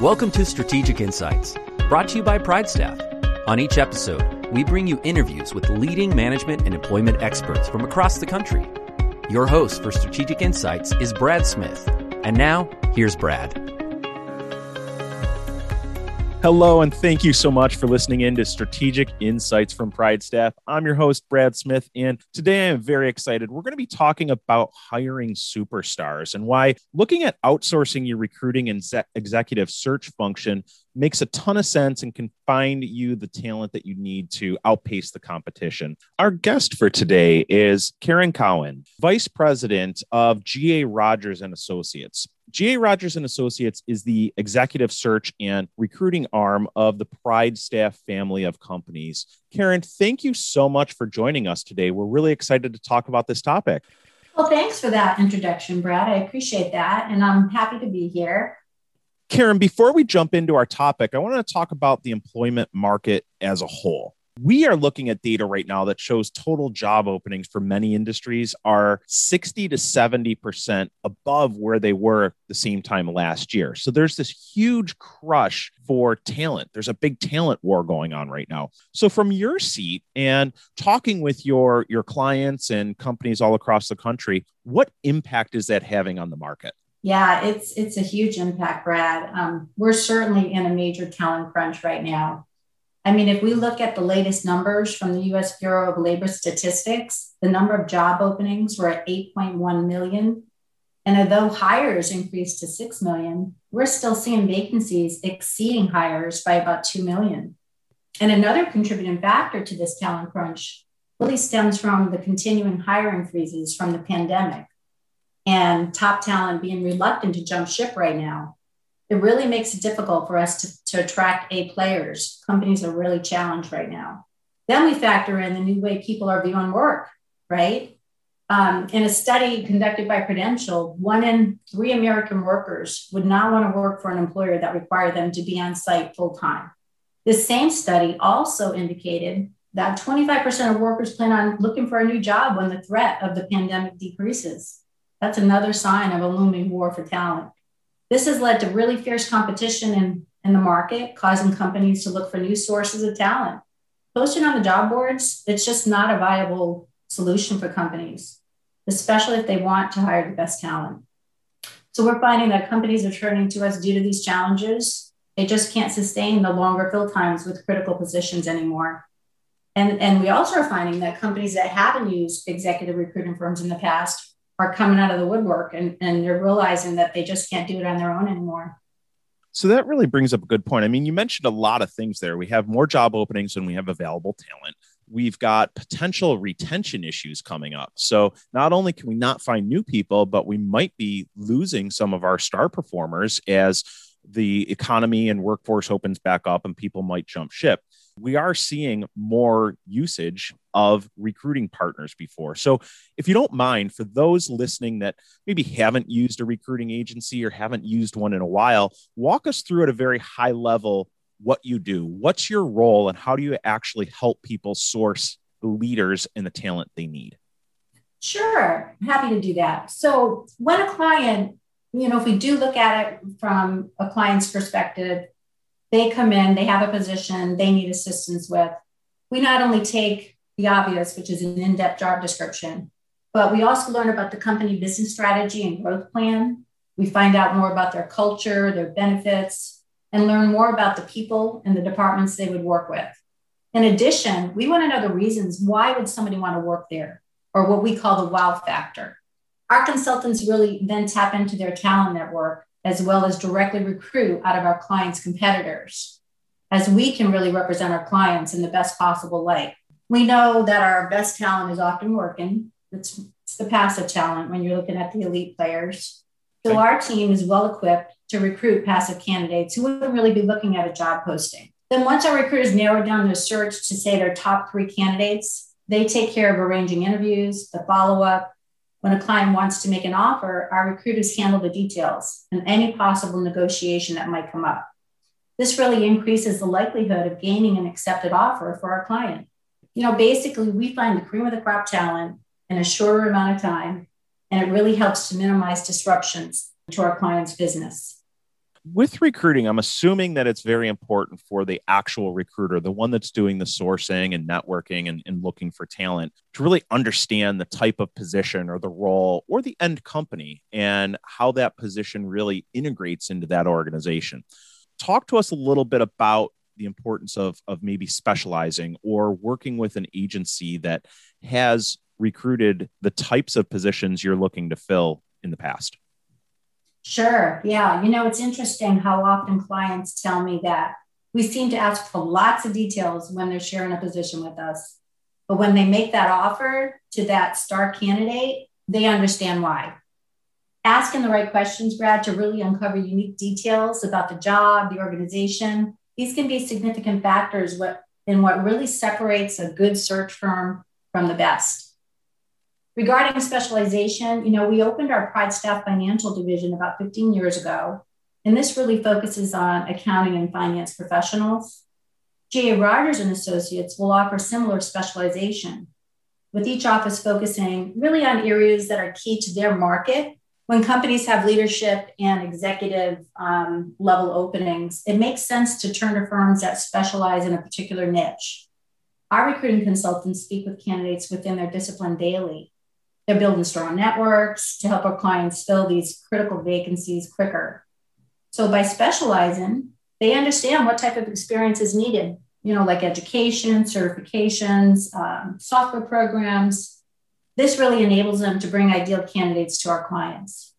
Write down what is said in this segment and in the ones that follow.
Welcome to Strategic Insights, brought to you by Pride Staff. On each episode, we bring you interviews with leading management and employment experts from across the country. Your host for Strategic Insights is Brad Smith. And now, here's Brad. Hello, and thank you so much for listening in to Strategic Insights from Pride Staff. I'm your host, Brad Smith, and today I'm very excited. We're going to be talking about hiring superstars and why looking at outsourcing your recruiting and executive search function makes a ton of sense and can find you the talent that you need to outpace the competition. Our guest for today is Karen Cowan, Vice President of GA Rogers and Associates. GA Rogers and Associates is the executive search and recruiting arm of the Pride Staff family of companies. Karen, thank you so much for joining us today. We're really excited to talk about this topic. Well, thanks for that introduction, Brad. I appreciate that. And I'm happy to be here. Karen, before we jump into our topic, I want to talk about the employment market as a whole. We are looking at data right now that shows total job openings for many industries are 60 to 70% above where they were the same time last year. So there's this huge crush for talent. There's a big talent war going on right now. So from your seat and talking with your your clients and companies all across the country, what impact is that having on the market? Yeah, it's it's a huge impact, Brad. Um, we're certainly in a major talent crunch right now. I mean, if we look at the latest numbers from the US Bureau of Labor Statistics, the number of job openings were at 8.1 million. And although hires increased to 6 million, we're still seeing vacancies exceeding hires by about 2 million. And another contributing factor to this talent crunch really stems from the continuing hiring freezes from the pandemic and top talent being reluctant to jump ship right now, it really makes it difficult for us to, to attract A players. Companies are really challenged right now. Then we factor in the new way people are viewing work, right? Um, in a study conducted by Prudential, one in three American workers would not want to work for an employer that required them to be on site full time. This same study also indicated that 25% of workers plan on looking for a new job when the threat of the pandemic decreases. That's another sign of a looming war for talent. This has led to really fierce competition in, in the market, causing companies to look for new sources of talent. Posting on the job boards, it's just not a viable solution for companies, especially if they want to hire the best talent. So we're finding that companies are turning to us due to these challenges. They just can't sustain the longer fill times with critical positions anymore. And, and we also are finding that companies that haven't used executive recruiting firms in the past are coming out of the woodwork and, and they're realizing that they just can't do it on their own anymore. So that really brings up a good point. I mean, you mentioned a lot of things there. We have more job openings than we have available talent. We've got potential retention issues coming up. So not only can we not find new people, but we might be losing some of our star performers as the economy and workforce opens back up and people might jump ship we are seeing more usage of recruiting partners before. So, if you don't mind, for those listening that maybe haven't used a recruiting agency or haven't used one in a while, walk us through at a very high level what you do. What's your role, and how do you actually help people source the leaders and the talent they need? Sure, I'm happy to do that. So, when a client, you know, if we do look at it from a client's perspective, they come in, they have a position they need assistance with. We not only take the obvious, which is an in depth job description, but we also learn about the company business strategy and growth plan. We find out more about their culture, their benefits, and learn more about the people and the departments they would work with. In addition, we want to know the reasons why would somebody want to work there, or what we call the wow factor. Our consultants really then tap into their talent network as well as directly recruit out of our clients' competitors, as we can really represent our clients in the best possible light. We know that our best talent is often working. It's, it's the passive talent when you're looking at the elite players. So our team is well equipped to recruit passive candidates who wouldn't really be looking at a job posting. Then once our recruiters narrow down their search to say their top three candidates, they take care of arranging interviews, the follow-up, when a client wants to make an offer, our recruiters handle the details and any possible negotiation that might come up. This really increases the likelihood of gaining an accepted offer for our client. You know, basically, we find the cream of the crop talent in a shorter amount of time, and it really helps to minimize disruptions to our client's business. With recruiting, I'm assuming that it's very important for the actual recruiter, the one that's doing the sourcing and networking and, and, looking for talent, to really understand the type of position or the role or the end company and how that position really integrates into that organization. Talk to us a little bit about the importance of, of maybe specializing or working with an agency that has recruited the types of positions you're looking to fill in the past. Sure. Yeah. You know, it's interesting how often clients tell me that we seem to ask for lots of details when they're sharing a position with us. But when they make that offer to that star candidate, they understand why. Asking the right questions, Brad, to really uncover unique details about the job, the organization, these can be significant factors in what really separates a good search firm from the best. Regarding specialization, you know, we opened our Pride Staff Financial Division about 15 years ago, and this really focuses on accounting and finance professionals. GA Rogers and Associates will offer similar specialization, with each office focusing really on areas that are key to their market. When companies have leadership and executive um, level openings, it makes sense to turn to firms that specialize in a particular niche. Our recruiting consultants speak with candidates within their discipline daily they're building strong networks to help our clients fill these critical vacancies quicker. So by specializing, they understand what type of experience is needed, you know, like education, certifications, um, software programs. This really enables them to bring ideal candidates to our clients.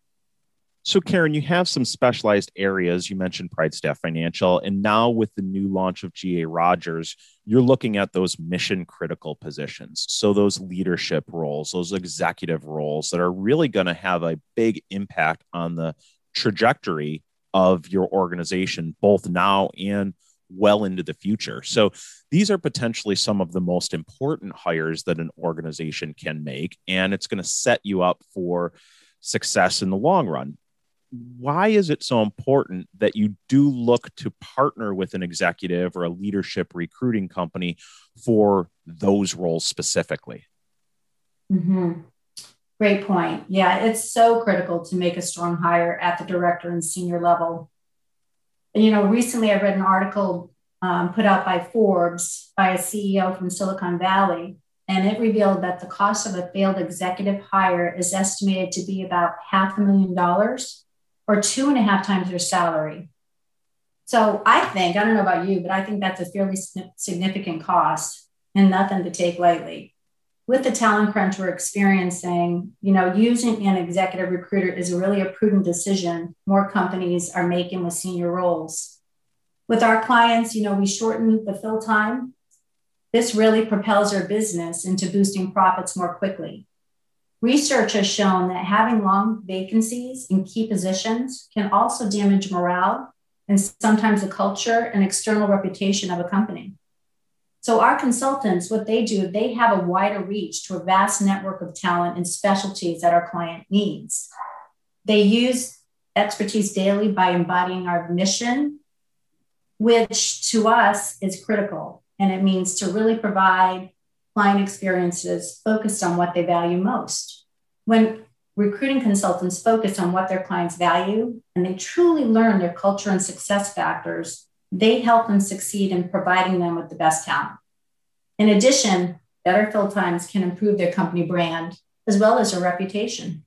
So, Karen, you have some specialized areas. You mentioned Pride Staff Financial, and now with the new launch of GA Rogers, you're looking at those mission critical positions. So, those leadership roles, those executive roles that are really going to have a big impact on the trajectory of your organization, both now and well into the future. So, these are potentially some of the most important hires that an organization can make, and it's going to set you up for success in the long run why is it so important that you do look to partner with an executive or a leadership recruiting company for those roles specifically? Mm-hmm. Great point. Yeah, it's so critical to make a strong hire at the director and senior level. You know, recently I read an article um, put out by Forbes by a CEO from Silicon Valley, and it revealed that the cost of a failed executive hire is estimated to be about half a million dollars or two and a half times their salary. So I think, I don't know about you, but I think that's a fairly significant cost and nothing to take lightly. With the talent crunch we're experiencing, you know, using an executive recruiter is really a prudent decision more companies are making with senior roles. With our clients, you know, we shorten the fill time. This really propels our business into boosting profits more quickly. Research has shown that having long vacancies in key positions can also damage morale and sometimes the culture and external reputation of a company. So, our consultants, what they do, they have a wider reach to a vast network of talent and specialties that our client needs. They use expertise daily by embodying our mission, which to us is critical. And it means to really provide client experiences focused on what they value most. When recruiting consultants focus on what their clients value and they truly learn their culture and success factors, they help them succeed in providing them with the best talent. In addition, better fill times can improve their company brand as well as their reputation.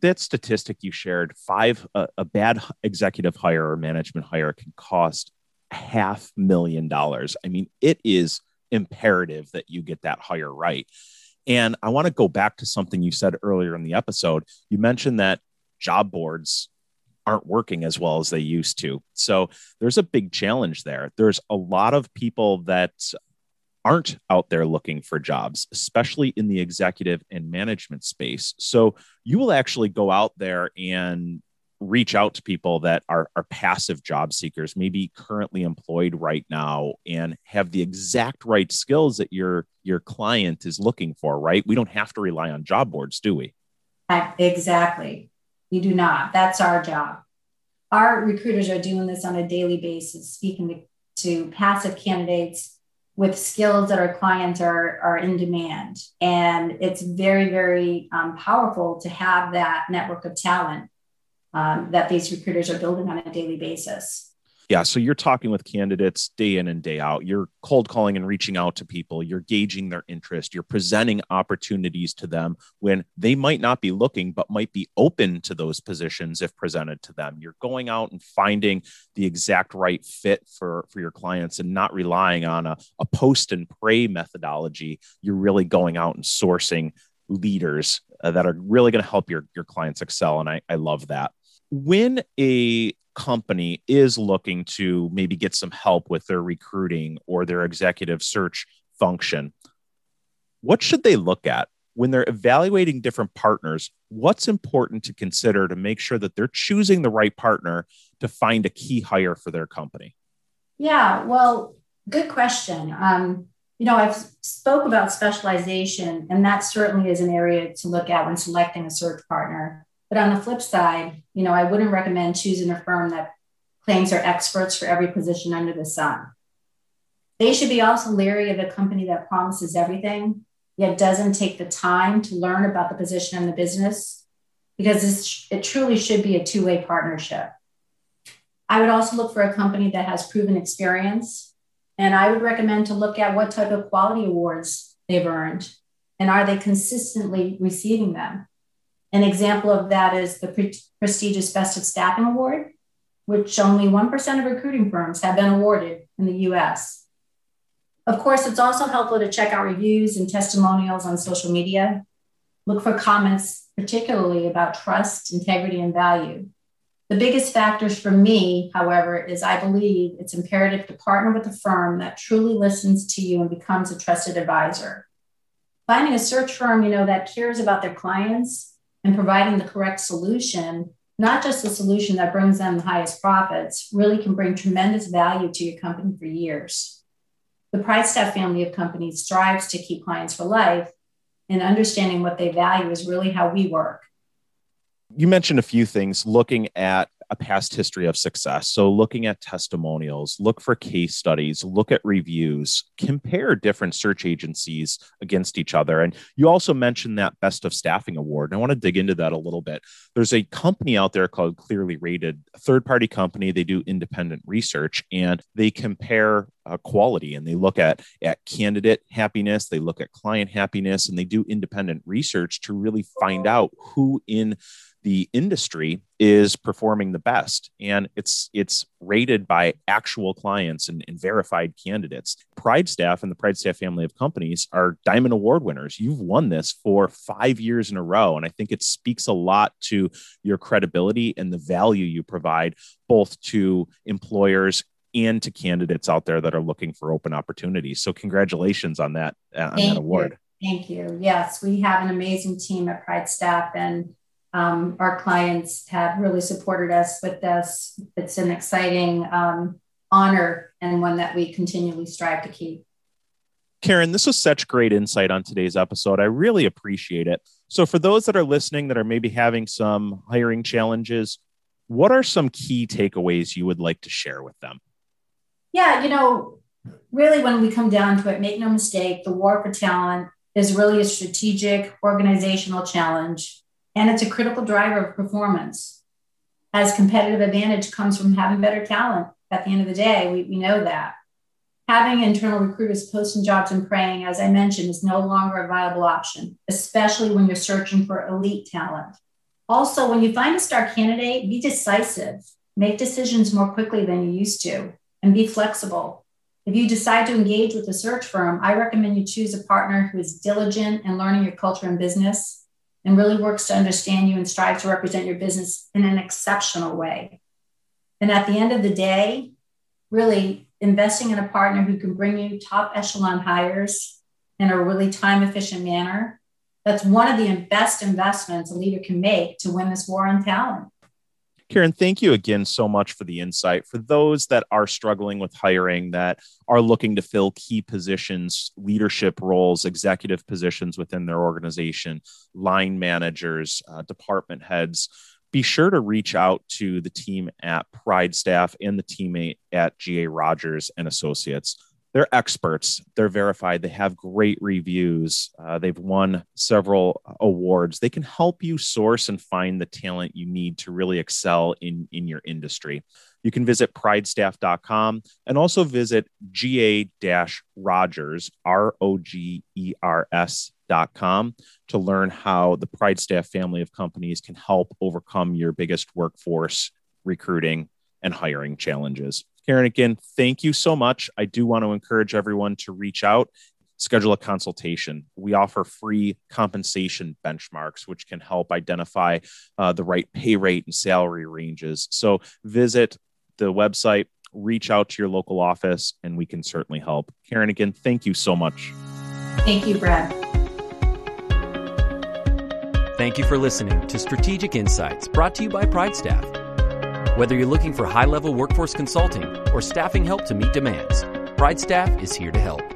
That statistic you shared, five uh, a bad executive hire or management hire can cost half million dollars. I mean, it is imperative that you get that hire right. And I want to go back to something you said earlier in the episode. You mentioned that job boards aren't working as well as they used to. So there's a big challenge there. There's a lot of people that aren't out there looking for jobs, especially in the executive and management space. So you will actually go out there and reach out to people that are, are passive job seekers, maybe currently employed right now, and have the exact right skills that your your client is looking for. Right? We don't have to rely on job boards, do we? Exactly. We do not. That's our job. Our recruiters are doing this on a daily basis, speaking to, to passive candidates with skills that our clients are, are in demand. And it's very, very um, powerful to have that network of talent um, that these recruiters are building on a daily basis. Yeah. So you're talking with candidates day in and day out. You're cold calling and reaching out to people. You're gauging their interest. You're presenting opportunities to them when they might not be looking, but might be open to those positions if presented to them. You're going out and finding the exact right fit for, for your clients and not relying on a, a post and pray methodology. You're really going out and sourcing leaders uh, that are really going to help your, your clients excel. And I, I love that when a company is looking to maybe get some help with their recruiting or their executive search function, what should they look at when they're evaluating different partners? What's important to consider to make sure that they're choosing the right partner to find a key hire for their company? Yeah, well, good question. Um, you know, I've spoke about specialization, and that certainly is an area to look at when selecting a search partner. But on the flip side, you know, I wouldn't recommend choosing a firm that claims they're experts for every position under the sun. They should be also leery of a company that promises everything, yet doesn't take the time to learn about the position and the business, because it truly should be a two way partnership. I would also look for a company that has proven experience. And I would recommend to look at what type of quality awards they've earned and are they consistently receiving them. An example of that is the pre- prestigious Best of Staffing Award, which only 1% of recruiting firms have been awarded in the US. Of course, it's also helpful to check out reviews and testimonials on social media. Look for comments, particularly about trust, integrity, and value. The biggest factors for me, however, is I believe it's imperative to partner with a firm that truly listens to you and becomes a trusted advisor. Finding a search firm, you know, that cares about their clients and providing the correct solution, not just the solution that brings them the highest profits, really can bring tremendous value to your company for years. The PrideStaff family of companies strives to keep clients for life, and understanding what they value is really how we work. You mentioned a few things looking at a past history of success. So, looking at testimonials, look for case studies, look at reviews, compare different search agencies against each other. And you also mentioned that Best of Staffing Award. And I want to dig into that a little bit. There's a company out there called Clearly Rated, a third party company. They do independent research and they compare uh, quality and they look at at candidate happiness they look at client happiness and they do independent research to really find out who in the industry is performing the best. And it's it's rated by actual clients and, and, verified candidates. PrideStaff and the PrideStaff family of companies are diamond award winners. You've won this for five years in a row and i think it speaks a lot to your credibility and the value you provide both to employers and to candidates out there that are looking for open opportunities so congratulations on that uh, on that award you. thank you yes we have an amazing team at Pride Staff, and um, our clients have really supported us with this. It's an exciting um, honor and one that we continually strive to keep. Karen, this was such great insight on today's episode. I really appreciate it. So, for those that are listening that are maybe having some hiring challenges, what are some key takeaways you would like to share with them? Yeah, you know, really, when we come down to it, make no mistake, the war for talent is really a strategic organizational challenge and it's a critical driver of performance. As competitive advantage comes from having better talent at the end of the day, we, we know that. Having internal recruiters posting jobs and praying, as I mentioned, is no longer a viable option, especially when you're searching for elite talent. Also, when you find a star candidate, be decisive, make decisions more quickly than you used to, and be flexible. If you decide to engage with a search firm, I recommend you choose a partner who is diligent in learning your culture and business and really works to understand you and strive to represent your business in an exceptional way. And at the end of the day, really investing in a partner who can bring you top echelon hires in a really time efficient manner. That's one of the best investments a leader can make to win this war on talent. Karen, thank you again so much for the insight. For those that are struggling with hiring, that are looking to fill key positions, leadership roles, executive positions within their organization, line managers, uh, department heads, be sure to reach out to the team at Pride Staff and the teammate at GA Rogers and Associates. They're experts. They're verified. They have great reviews. Uh, they've won several awards. They can help you source and find the talent you need to really excel in, in your industry. You can visit pridestaff.com and also visit ga rogers, R O G E R S.com to learn how the Pride Staff family of companies can help overcome your biggest workforce recruiting and hiring challenges. Karen, again, thank you so much. I do want to encourage everyone to reach out, schedule a consultation. We offer free compensation benchmarks, which can help identify uh, the right pay rate and salary ranges. So visit the website, reach out to your local office, and we can certainly help. Karen, again, thank you so much. Thank you, Brad. Thank you for listening to Strategic Insights brought to you by Pride Staff. Whether you're looking for high level workforce consulting or staffing help to meet demands, Pride Staff is here to help.